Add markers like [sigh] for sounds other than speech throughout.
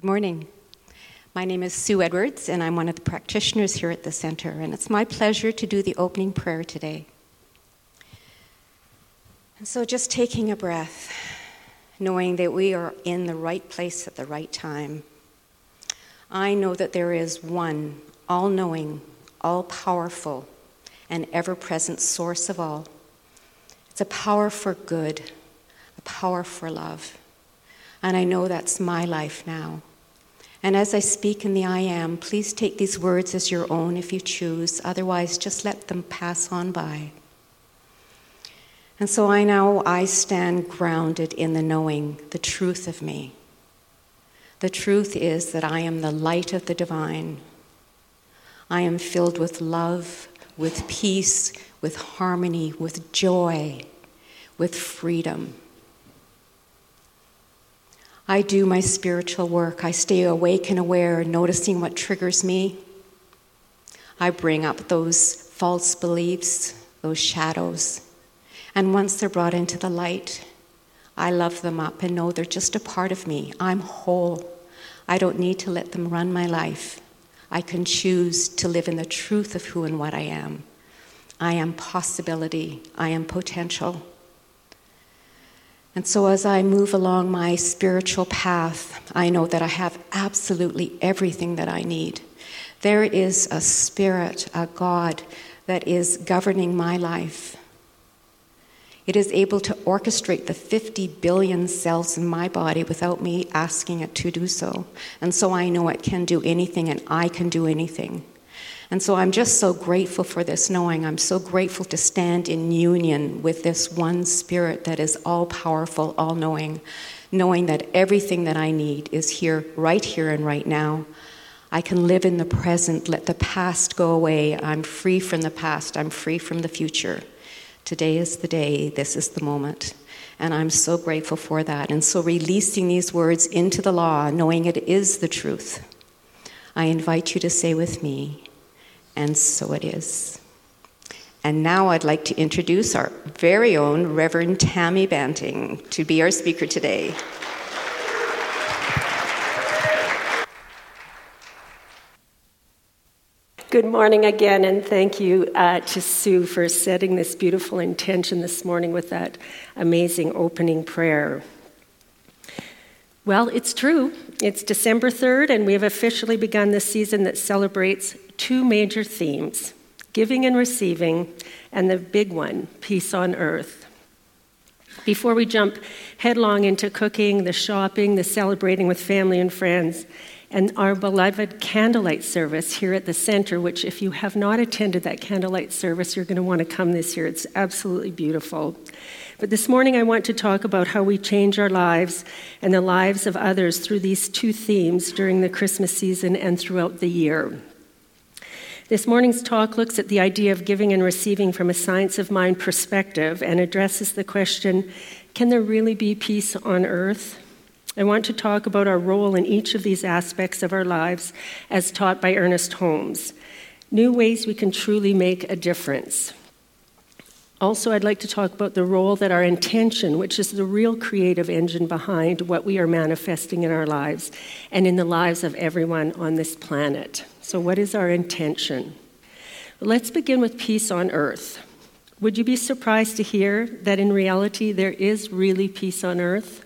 Good morning. My name is Sue Edwards, and I'm one of the practitioners here at the center, and it's my pleasure to do the opening prayer today. And so, just taking a breath, knowing that we are in the right place at the right time. I know that there is one all knowing, all powerful, and ever present source of all. It's a power for good, a power for love. And I know that's my life now. And as I speak in the I am, please take these words as your own if you choose. Otherwise, just let them pass on by. And so I now I stand grounded in the knowing, the truth of me. The truth is that I am the light of the divine. I am filled with love, with peace, with harmony, with joy, with freedom. I do my spiritual work. I stay awake and aware, noticing what triggers me. I bring up those false beliefs, those shadows. And once they're brought into the light, I love them up and know they're just a part of me. I'm whole. I don't need to let them run my life. I can choose to live in the truth of who and what I am. I am possibility. I am potential. And so, as I move along my spiritual path, I know that I have absolutely everything that I need. There is a spirit, a God, that is governing my life. It is able to orchestrate the 50 billion cells in my body without me asking it to do so. And so I know it can do anything and I can do anything. And so I'm just so grateful for this knowing. I'm so grateful to stand in union with this one spirit that is all powerful, all knowing, knowing that everything that I need is here, right here and right now. I can live in the present, let the past go away. I'm free from the past, I'm free from the future. Today is the day, this is the moment. And I'm so grateful for that. And so releasing these words into the law, knowing it is the truth, I invite you to say with me, and so it is. And now I'd like to introduce our very own Reverend Tammy Banting to be our speaker today. Good morning again, and thank you uh, to Sue for setting this beautiful intention this morning with that amazing opening prayer. Well, it's true. It's December 3rd, and we have officially begun the season that celebrates two major themes giving and receiving, and the big one, peace on earth. Before we jump headlong into cooking, the shopping, the celebrating with family and friends, and our beloved candlelight service here at the center, which, if you have not attended that candlelight service, you're going to want to come this year. It's absolutely beautiful. But this morning, I want to talk about how we change our lives and the lives of others through these two themes during the Christmas season and throughout the year. This morning's talk looks at the idea of giving and receiving from a science of mind perspective and addresses the question can there really be peace on earth? I want to talk about our role in each of these aspects of our lives as taught by Ernest Holmes. New ways we can truly make a difference. Also, I'd like to talk about the role that our intention, which is the real creative engine behind what we are manifesting in our lives and in the lives of everyone on this planet. So, what is our intention? Let's begin with peace on earth. Would you be surprised to hear that in reality there is really peace on earth?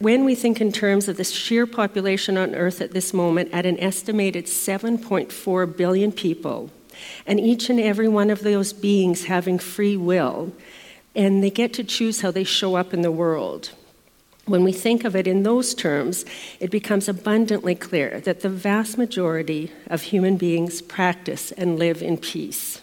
When we think in terms of the sheer population on earth at this moment, at an estimated 7.4 billion people, and each and every one of those beings having free will, and they get to choose how they show up in the world. When we think of it in those terms, it becomes abundantly clear that the vast majority of human beings practice and live in peace.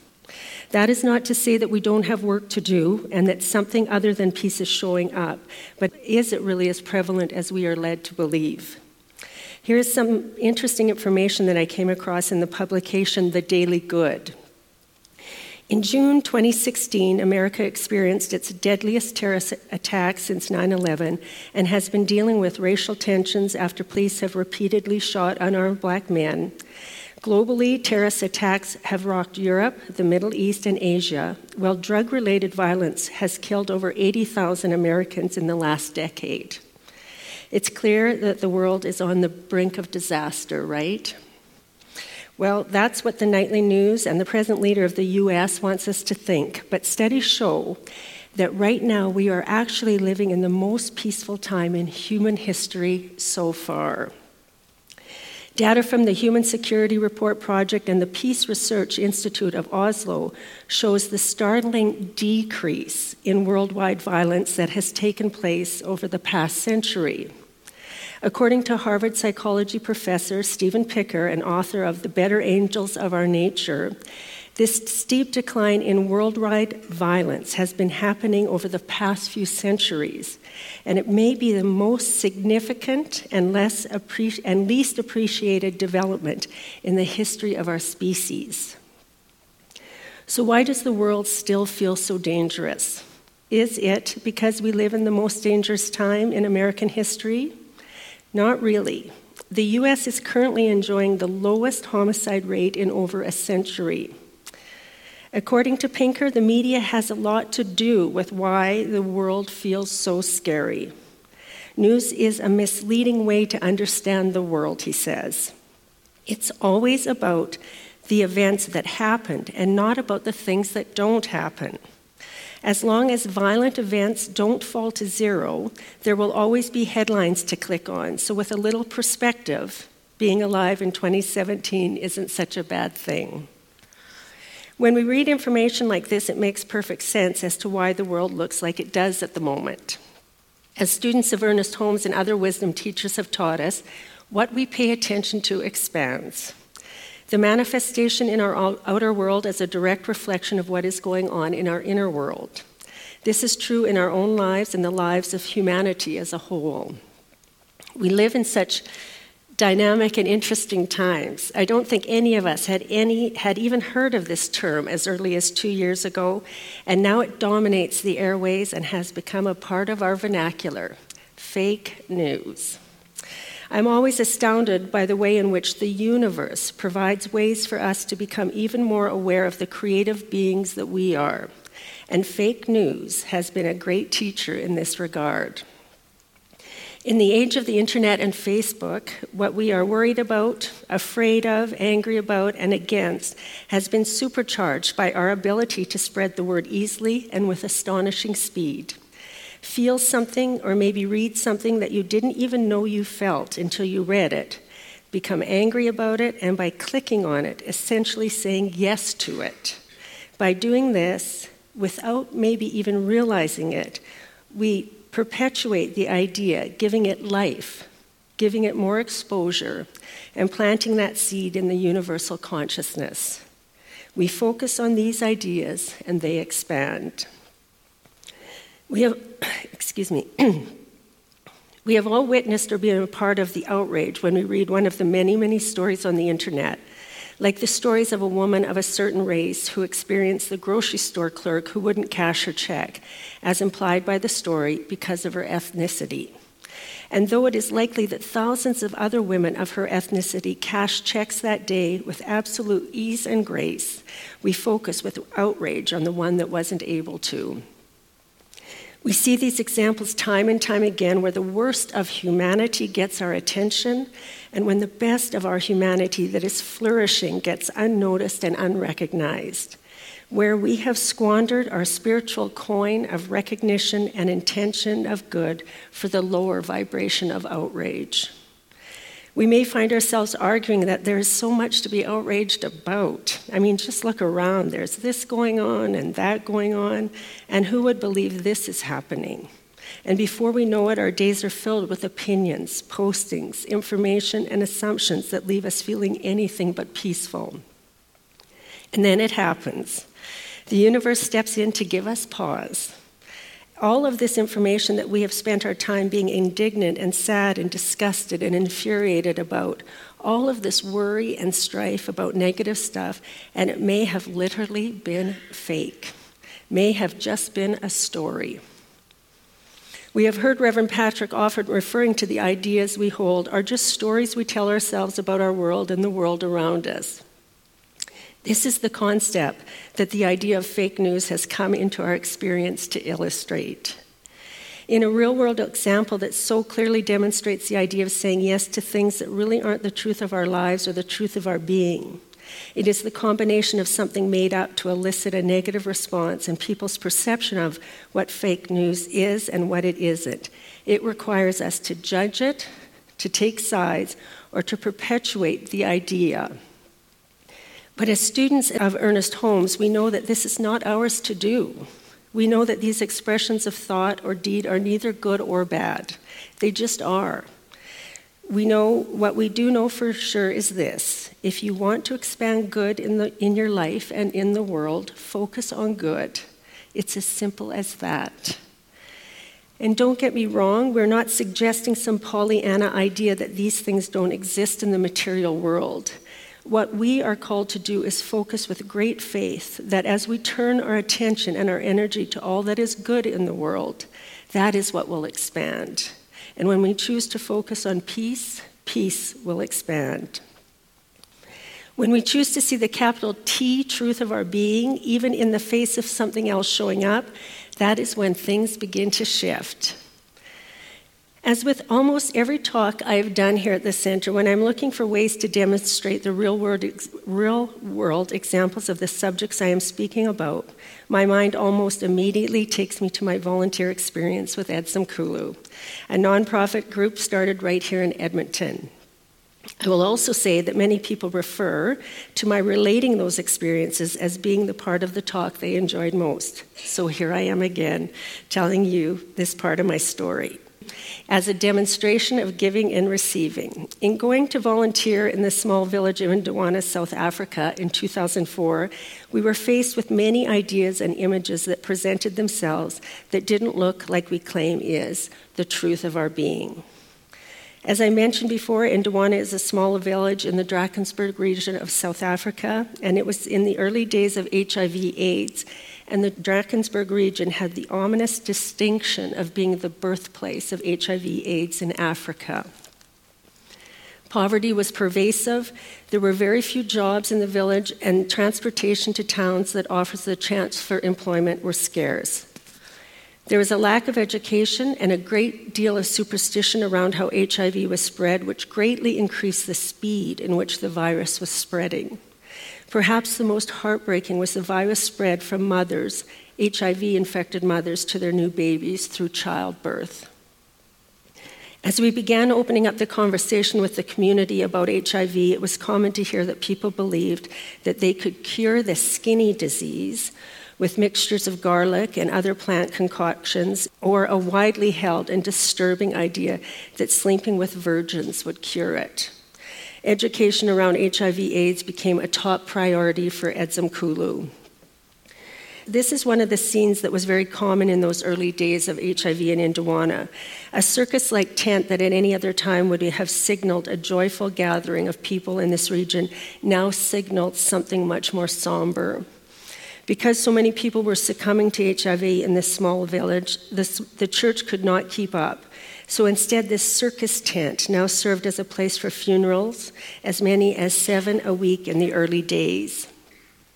That is not to say that we don't have work to do and that something other than peace is showing up, but is it really as prevalent as we are led to believe? Here is some interesting information that I came across in the publication The Daily Good. In June 2016, America experienced its deadliest terrorist attack since 9 11 and has been dealing with racial tensions after police have repeatedly shot unarmed black men. Globally, terrorist attacks have rocked Europe, the Middle East, and Asia, while drug related violence has killed over 80,000 Americans in the last decade. It's clear that the world is on the brink of disaster, right? Well, that's what the nightly news and the present leader of the US wants us to think. But studies show that right now we are actually living in the most peaceful time in human history so far. Data from the Human Security Report Project and the Peace Research Institute of Oslo shows the startling decrease in worldwide violence that has taken place over the past century. According to Harvard psychology professor Steven Pinker, and author of The Better Angels of Our Nature, this steep decline in worldwide violence has been happening over the past few centuries, and it may be the most significant and, less and least appreciated development in the history of our species. So, why does the world still feel so dangerous? Is it because we live in the most dangerous time in American history? Not really. The US is currently enjoying the lowest homicide rate in over a century. According to Pinker, the media has a lot to do with why the world feels so scary. News is a misleading way to understand the world, he says. It's always about the events that happened and not about the things that don't happen. As long as violent events don't fall to zero, there will always be headlines to click on. So, with a little perspective, being alive in 2017 isn't such a bad thing. When we read information like this, it makes perfect sense as to why the world looks like it does at the moment. As students of Ernest Holmes and other wisdom teachers have taught us, what we pay attention to expands. The manifestation in our outer world is a direct reflection of what is going on in our inner world. This is true in our own lives and the lives of humanity as a whole. We live in such dynamic and interesting times. I don't think any of us had any had even heard of this term as early as 2 years ago, and now it dominates the airways and has become a part of our vernacular. Fake news. I'm always astounded by the way in which the universe provides ways for us to become even more aware of the creative beings that we are. And fake news has been a great teacher in this regard. In the age of the internet and Facebook, what we are worried about, afraid of, angry about, and against has been supercharged by our ability to spread the word easily and with astonishing speed. Feel something or maybe read something that you didn't even know you felt until you read it. Become angry about it, and by clicking on it, essentially saying yes to it. By doing this, without maybe even realizing it, we perpetuate the idea, giving it life, giving it more exposure, and planting that seed in the universal consciousness. We focus on these ideas and they expand. We have, [clears throat] excuse me, [clears throat] we have all witnessed or been a part of the outrage when we read one of the many, many stories on the internet like the stories of a woman of a certain race who experienced the grocery store clerk who wouldn't cash her check, as implied by the story, because of her ethnicity. And though it is likely that thousands of other women of her ethnicity cashed checks that day with absolute ease and grace, we focus with outrage on the one that wasn't able to. We see these examples time and time again where the worst of humanity gets our attention and when the best of our humanity that is flourishing gets unnoticed and unrecognized. Where we have squandered our spiritual coin of recognition and intention of good for the lower vibration of outrage. We may find ourselves arguing that there is so much to be outraged about. I mean, just look around. There's this going on and that going on, and who would believe this is happening? And before we know it, our days are filled with opinions, postings, information, and assumptions that leave us feeling anything but peaceful. And then it happens. The universe steps in to give us pause all of this information that we have spent our time being indignant and sad and disgusted and infuriated about, all of this worry and strife about negative stuff, and it may have literally been fake, may have just been a story. We have heard Reverend Patrick often referring to the ideas we hold are just stories we tell ourselves about our world and the world around us. This is the concept that the idea of fake news has come into our experience to illustrate. in a real world example that so clearly demonstrates the idea of saying yes to things that really aren't the truth of our lives or the truth of our being. It is the combination of something made up to elicit a negative response and people's perception of what fake news is and what it isn't. It requires us to judge it, to take sides, or to perpetuate the idea. But as students of Ernest Holmes, we know that this is not ours to do. We know that these expressions of thought or deed are neither good or bad, they just are. We know what we do know for sure is this if you want to expand good in, the, in your life and in the world, focus on good. It's as simple as that. And don't get me wrong, we're not suggesting some Pollyanna idea that these things don't exist in the material world. What we are called to do is focus with great faith that as we turn our attention and our energy to all that is good in the world, that is what will expand. And when we choose to focus on peace, peace will expand. When we choose to see the capital T truth of our being, even in the face of something else showing up, that is when things begin to shift. As with almost every talk I've done here at the center, when I'm looking for ways to demonstrate the real world, real world examples of the subjects I am speaking about, my mind almost immediately takes me to my volunteer experience with Edzimkulu, a nonprofit group started right here in Edmonton. I will also say that many people refer to my relating those experiences as being the part of the talk they enjoyed most. So here I am again, telling you this part of my story as a demonstration of giving and receiving. In going to volunteer in the small village of Ndawana, South Africa in 2004, we were faced with many ideas and images that presented themselves that didn't look like we claim is the truth of our being. As I mentioned before, Ndawana is a small village in the Drakensberg region of South Africa, and it was in the early days of HIV/AIDS and the Drakensberg region had the ominous distinction of being the birthplace of HIV AIDS in Africa. Poverty was pervasive. There were very few jobs in the village, and transportation to towns that offers the chance for employment were scarce. There was a lack of education and a great deal of superstition around how HIV was spread, which greatly increased the speed in which the virus was spreading. Perhaps the most heartbreaking was the virus spread from mothers, HIV infected mothers, to their new babies through childbirth. As we began opening up the conversation with the community about HIV, it was common to hear that people believed that they could cure the skinny disease with mixtures of garlic and other plant concoctions, or a widely held and disturbing idea that sleeping with virgins would cure it. Education around HIV/AIDS became a top priority for Edzimkulu. This is one of the scenes that was very common in those early days of HIV in Ndawana. A circus like tent that at any other time would have signaled a joyful gathering of people in this region now signaled something much more somber. Because so many people were succumbing to HIV in this small village, this, the church could not keep up. So instead, this circus tent now served as a place for funerals, as many as seven a week in the early days.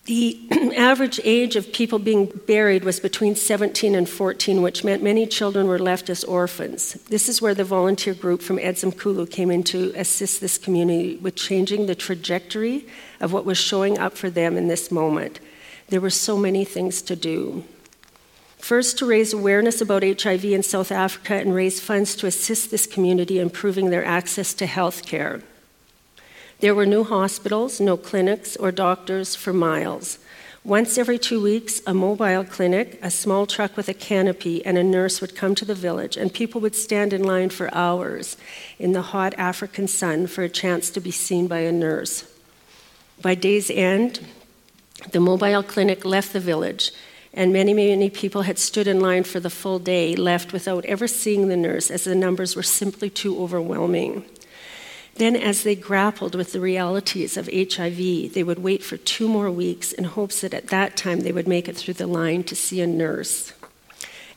The [clears throat] average age of people being buried was between 17 and 14, which meant many children were left as orphans. This is where the volunteer group from Edzimkulu came in to assist this community with changing the trajectory of what was showing up for them in this moment. There were so many things to do. First, to raise awareness about HIV in South Africa and raise funds to assist this community in improving their access to health care. There were no hospitals, no clinics, or doctors for miles. Once every two weeks, a mobile clinic, a small truck with a canopy, and a nurse would come to the village, and people would stand in line for hours in the hot African sun for a chance to be seen by a nurse. By day's end, the mobile clinic left the village, and many, many people had stood in line for the full day, left without ever seeing the nurse, as the numbers were simply too overwhelming. Then, as they grappled with the realities of HIV, they would wait for two more weeks in hopes that at that time they would make it through the line to see a nurse.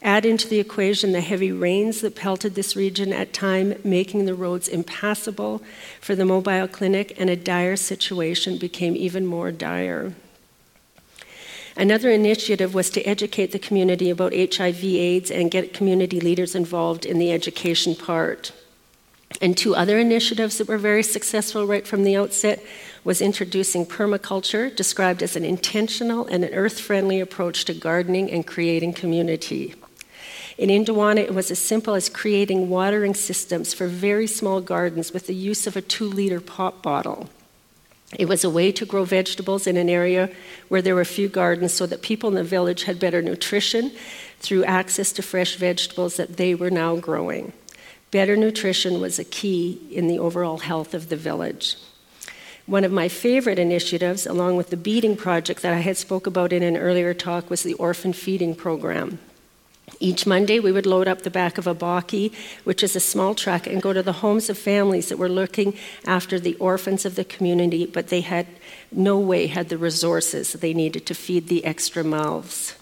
Add into the equation the heavy rains that pelted this region at time, making the roads impassable for the mobile clinic, and a dire situation became even more dire. Another initiative was to educate the community about HIV AIDS and get community leaders involved in the education part. And two other initiatives that were very successful right from the outset was introducing permaculture, described as an intentional and an earth friendly approach to gardening and creating community. In Indawana, it was as simple as creating watering systems for very small gardens with the use of a two liter pop bottle. It was a way to grow vegetables in an area where there were few gardens so that people in the village had better nutrition through access to fresh vegetables that they were now growing. Better nutrition was a key in the overall health of the village. One of my favorite initiatives, along with the beading project that I had spoke about in an earlier talk, was the orphan feeding program. Each Monday, we would load up the back of a bakkie, which is a small truck, and go to the homes of families that were looking after the orphans of the community, but they had no way had the resources they needed to feed the extra mouths.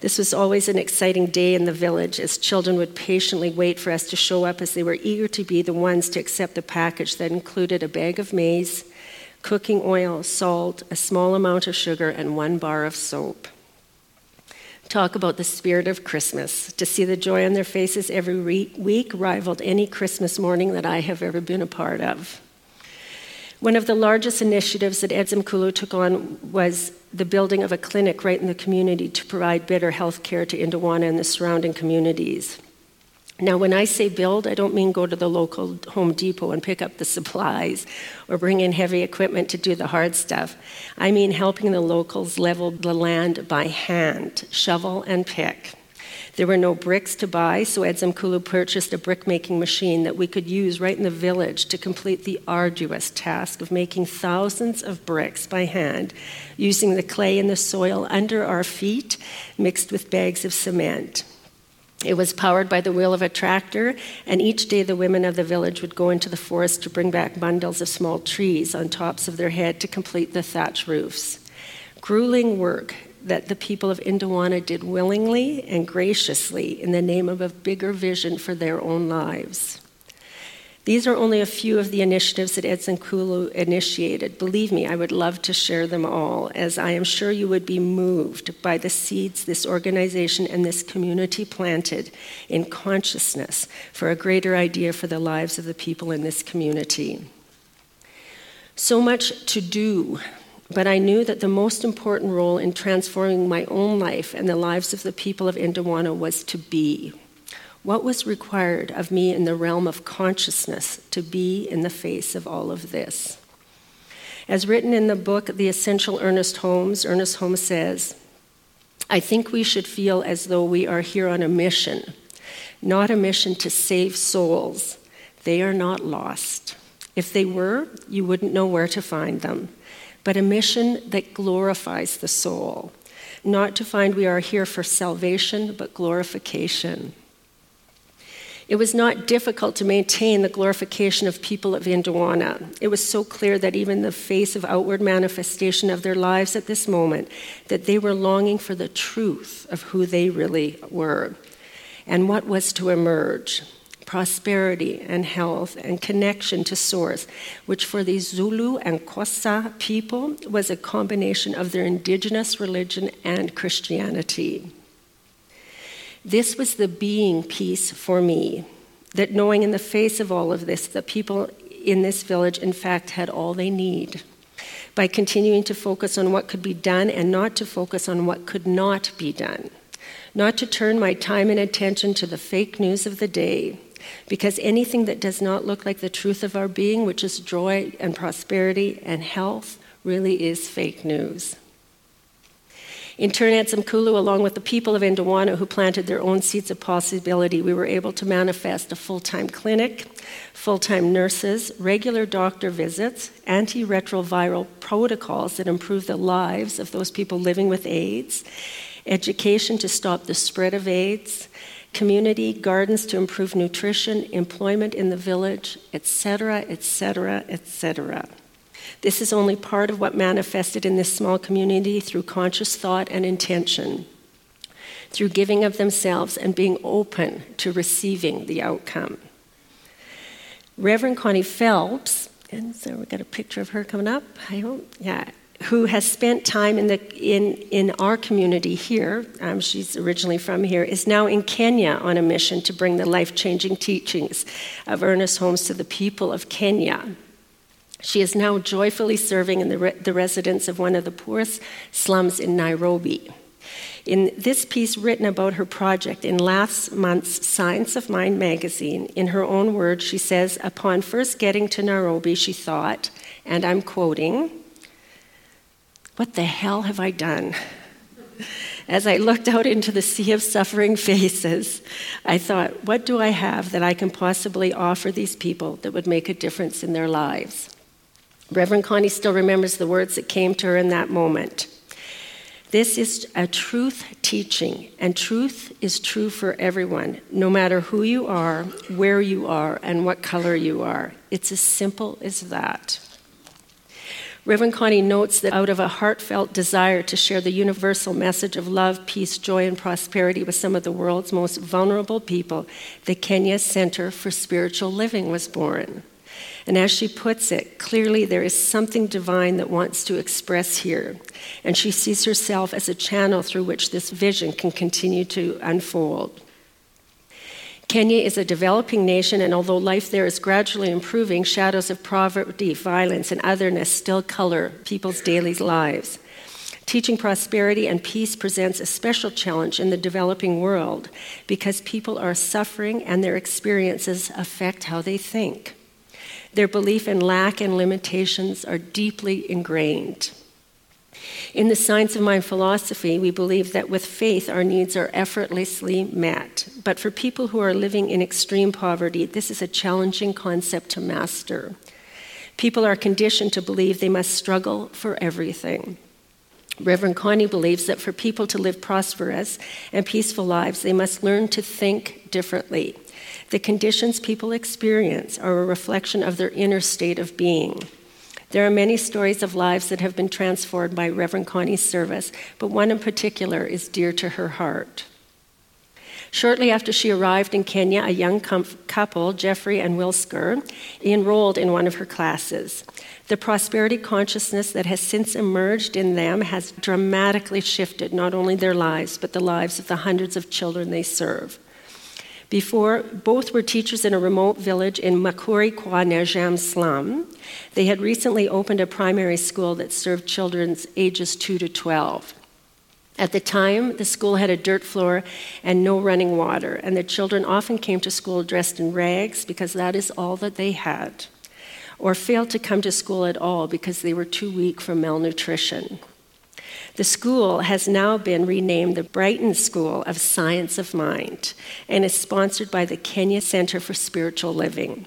This was always an exciting day in the village as children would patiently wait for us to show up as they were eager to be the ones to accept the package that included a bag of maize, cooking oil, salt, a small amount of sugar, and one bar of soap. Talk about the spirit of Christmas. To see the joy on their faces every week rivaled any Christmas morning that I have ever been a part of. One of the largest initiatives that Edzimkulu took on was the building of a clinic right in the community to provide better health care to Indawana and the surrounding communities. Now, when I say build, I don't mean go to the local Home Depot and pick up the supplies or bring in heavy equipment to do the hard stuff. I mean helping the locals level the land by hand, shovel and pick. There were no bricks to buy, so Edzimkulu purchased a brick-making machine that we could use right in the village to complete the arduous task of making thousands of bricks by hand, using the clay in the soil under our feet mixed with bags of cement. It was powered by the wheel of a tractor, and each day the women of the village would go into the forest to bring back bundles of small trees on tops of their head to complete the thatch roofs. Grueling work that the people of Indawana did willingly and graciously in the name of a bigger vision for their own lives. These are only a few of the initiatives that Edzimkulu initiated. Believe me, I would love to share them all, as I am sure you would be moved by the seeds this organization and this community planted in consciousness for a greater idea for the lives of the people in this community. So much to do, but I knew that the most important role in transforming my own life and the lives of the people of Indawana was to be what was required of me in the realm of consciousness to be in the face of all of this? As written in the book, The Essential Ernest Holmes, Ernest Holmes says, I think we should feel as though we are here on a mission, not a mission to save souls. They are not lost. If they were, you wouldn't know where to find them. But a mission that glorifies the soul, not to find we are here for salvation, but glorification. It was not difficult to maintain the glorification of people of Indawana. It was so clear that even the face of outward manifestation of their lives at this moment, that they were longing for the truth of who they really were and what was to emerge prosperity and health and connection to source, which for the Zulu and Xhosa people was a combination of their indigenous religion and Christianity. This was the being piece for me, that knowing in the face of all of this, the people in this village, in fact, had all they need. By continuing to focus on what could be done and not to focus on what could not be done. Not to turn my time and attention to the fake news of the day, because anything that does not look like the truth of our being, which is joy and prosperity and health, really is fake news. In Edzimkulu, along with the people of Indawana who planted their own seeds of possibility, we were able to manifest a full time clinic, full time nurses, regular doctor visits, antiretroviral protocols that improve the lives of those people living with AIDS, education to stop the spread of AIDS, community gardens to improve nutrition, employment in the village, etc., etc., etc. This is only part of what manifested in this small community through conscious thought and intention, through giving of themselves and being open to receiving the outcome. Reverend Connie Phelps, and so we've got a picture of her coming up, I hope, yeah, who has spent time in, the, in, in our community here, um, she's originally from here, is now in Kenya on a mission to bring the life changing teachings of Ernest Holmes to the people of Kenya. She is now joyfully serving in the, re- the residents of one of the poorest slums in Nairobi. In this piece written about her project in last month's Science of Mind magazine, in her own words, she says, Upon first getting to Nairobi, she thought, and I'm quoting, What the hell have I done? [laughs] As I looked out into the sea of suffering faces, I thought, What do I have that I can possibly offer these people that would make a difference in their lives? Reverend Connie still remembers the words that came to her in that moment. This is a truth teaching, and truth is true for everyone, no matter who you are, where you are, and what color you are. It's as simple as that. Reverend Connie notes that out of a heartfelt desire to share the universal message of love, peace, joy, and prosperity with some of the world's most vulnerable people, the Kenya Center for Spiritual Living was born. And as she puts it, clearly there is something divine that wants to express here. And she sees herself as a channel through which this vision can continue to unfold. Kenya is a developing nation, and although life there is gradually improving, shadows of poverty, violence, and otherness still color people's daily lives. Teaching prosperity and peace presents a special challenge in the developing world because people are suffering and their experiences affect how they think. Their belief in lack and limitations are deeply ingrained. In the Science of Mind philosophy, we believe that with faith, our needs are effortlessly met. But for people who are living in extreme poverty, this is a challenging concept to master. People are conditioned to believe they must struggle for everything. Reverend Connie believes that for people to live prosperous and peaceful lives, they must learn to think differently. The conditions people experience are a reflection of their inner state of being. There are many stories of lives that have been transformed by Reverend Connie's service, but one in particular is dear to her heart. Shortly after she arrived in Kenya, a young couple, Jeffrey and Wilsker, enrolled in one of her classes. The prosperity consciousness that has since emerged in them has dramatically shifted not only their lives, but the lives of the hundreds of children they serve. Before, both were teachers in a remote village in Mukuru Kwa Njenga slum. They had recently opened a primary school that served children ages 2 to 12. At the time, the school had a dirt floor and no running water, and the children often came to school dressed in rags because that is all that they had, or failed to come to school at all because they were too weak from malnutrition. The school has now been renamed the Brighton School of Science of Mind and is sponsored by the Kenya Center for Spiritual Living.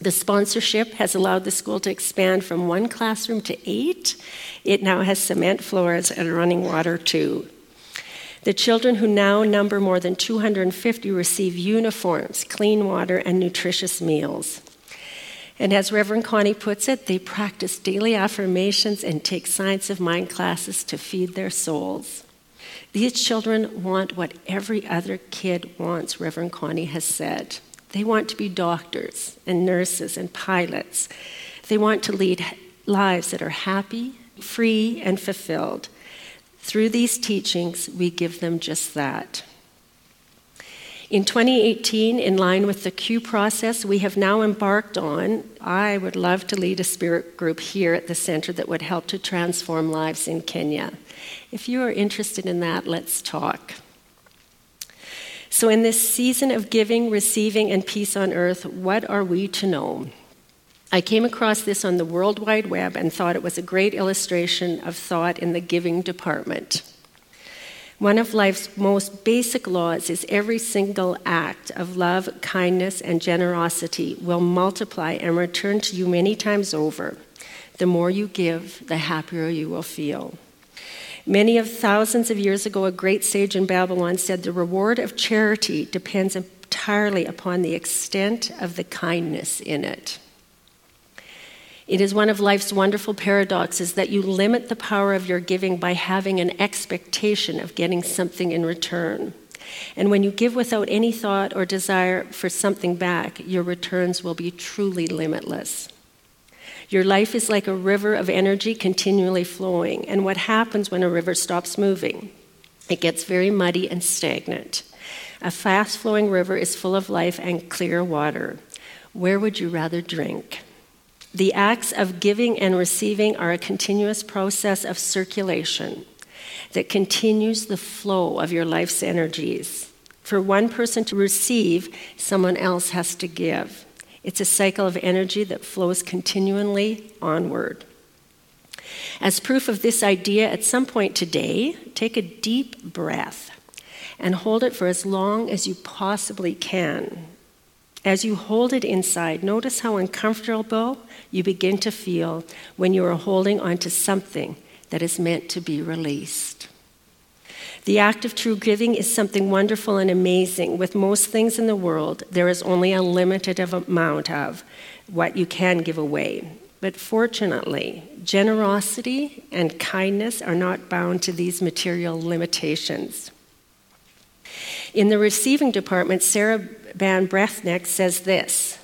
The sponsorship has allowed the school to expand from one classroom to eight. It now has cement floors and running water, too. The children, who now number more than 250, receive uniforms, clean water, and nutritious meals. And as Reverend Connie puts it, they practice daily affirmations and take science of mind classes to feed their souls. These children want what every other kid wants, Reverend Connie has said. They want to be doctors and nurses and pilots. They want to lead lives that are happy, free, and fulfilled. Through these teachings, we give them just that. In 2018, in line with the Q process, we have now embarked on. I would love to lead a spirit group here at the center that would help to transform lives in Kenya. If you are interested in that, let's talk. So, in this season of giving, receiving, and peace on earth, what are we to know? I came across this on the World Wide Web and thought it was a great illustration of thought in the giving department. One of life's most basic laws is every single act of love, kindness, and generosity will multiply and return to you many times over. The more you give, the happier you will feel. Many of thousands of years ago, a great sage in Babylon said the reward of charity depends entirely upon the extent of the kindness in it. It is one of life's wonderful paradoxes that you limit the power of your giving by having an expectation of getting something in return. And when you give without any thought or desire for something back, your returns will be truly limitless. Your life is like a river of energy continually flowing. And what happens when a river stops moving? It gets very muddy and stagnant. A fast flowing river is full of life and clear water. Where would you rather drink? The acts of giving and receiving are a continuous process of circulation that continues the flow of your life's energies. For one person to receive, someone else has to give. It's a cycle of energy that flows continually onward. As proof of this idea, at some point today, take a deep breath and hold it for as long as you possibly can. As you hold it inside, notice how uncomfortable you begin to feel when you are holding onto something that is meant to be released. The act of true giving is something wonderful and amazing. With most things in the world, there is only a limited amount of what you can give away. But fortunately, generosity and kindness are not bound to these material limitations. In the receiving department, Sarah Ban Breathnach says this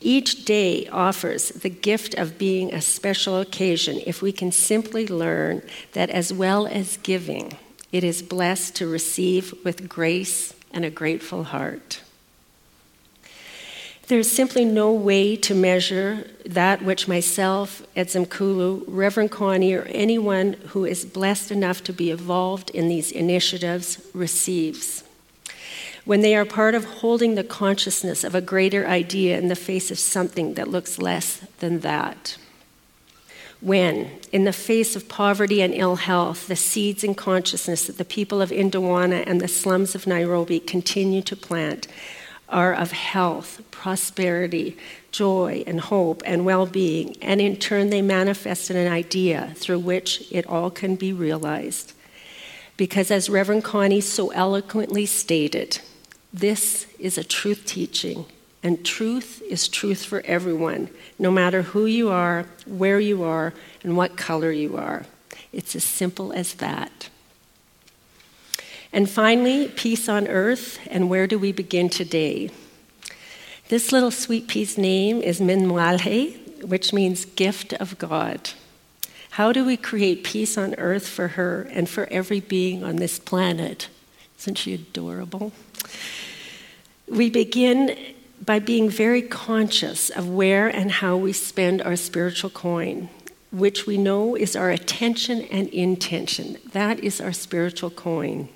Each day offers the gift of being a special occasion if we can simply learn that as well as giving, it is blessed to receive with grace and a grateful heart. There's simply no way to measure that which myself, Edzimkulu, Reverend Connie, or anyone who is blessed enough to be involved in these initiatives receives. When they are part of holding the consciousness of a greater idea in the face of something that looks less than that when, in the face of poverty and ill health, the seeds in consciousness that the people of Indawana and the slums of Nairobi continue to plant are of health, prosperity, joy, and hope and well being, and in turn they manifest in an idea through which it all can be realized. Because, as Reverend Connie so eloquently stated, this is a truth teaching and truth is truth for everyone, no matter who you are, where you are, and what color you are. It's as simple as that. And finally, peace on earth, and where do we begin today? This little sweet pea's name is Minwalhe, which means gift of God. How do we create peace on earth for her and for every being on this planet? Isn't she adorable? We begin by being very conscious of where and how we spend our spiritual coin, which we know is our attention and intention. That is our spiritual coin.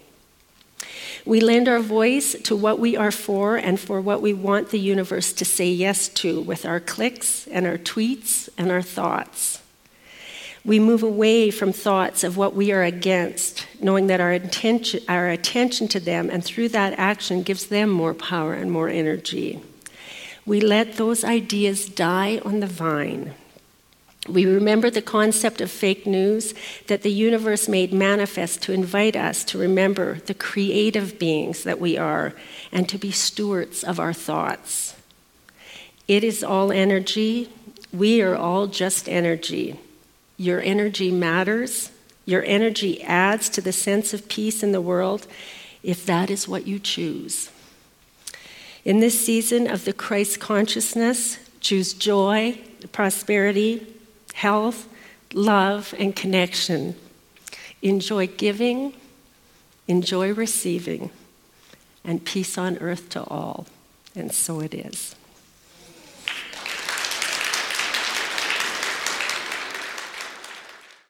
We lend our voice to what we are for and for what we want the universe to say yes to with our clicks and our tweets and our thoughts. We move away from thoughts of what we are against, knowing that our, our attention to them and through that action gives them more power and more energy. We let those ideas die on the vine. We remember the concept of fake news that the universe made manifest to invite us to remember the creative beings that we are and to be stewards of our thoughts. It is all energy. We are all just energy. Your energy matters. Your energy adds to the sense of peace in the world if that is what you choose. In this season of the Christ consciousness, choose joy, prosperity, health, love, and connection. Enjoy giving, enjoy receiving, and peace on earth to all. And so it is.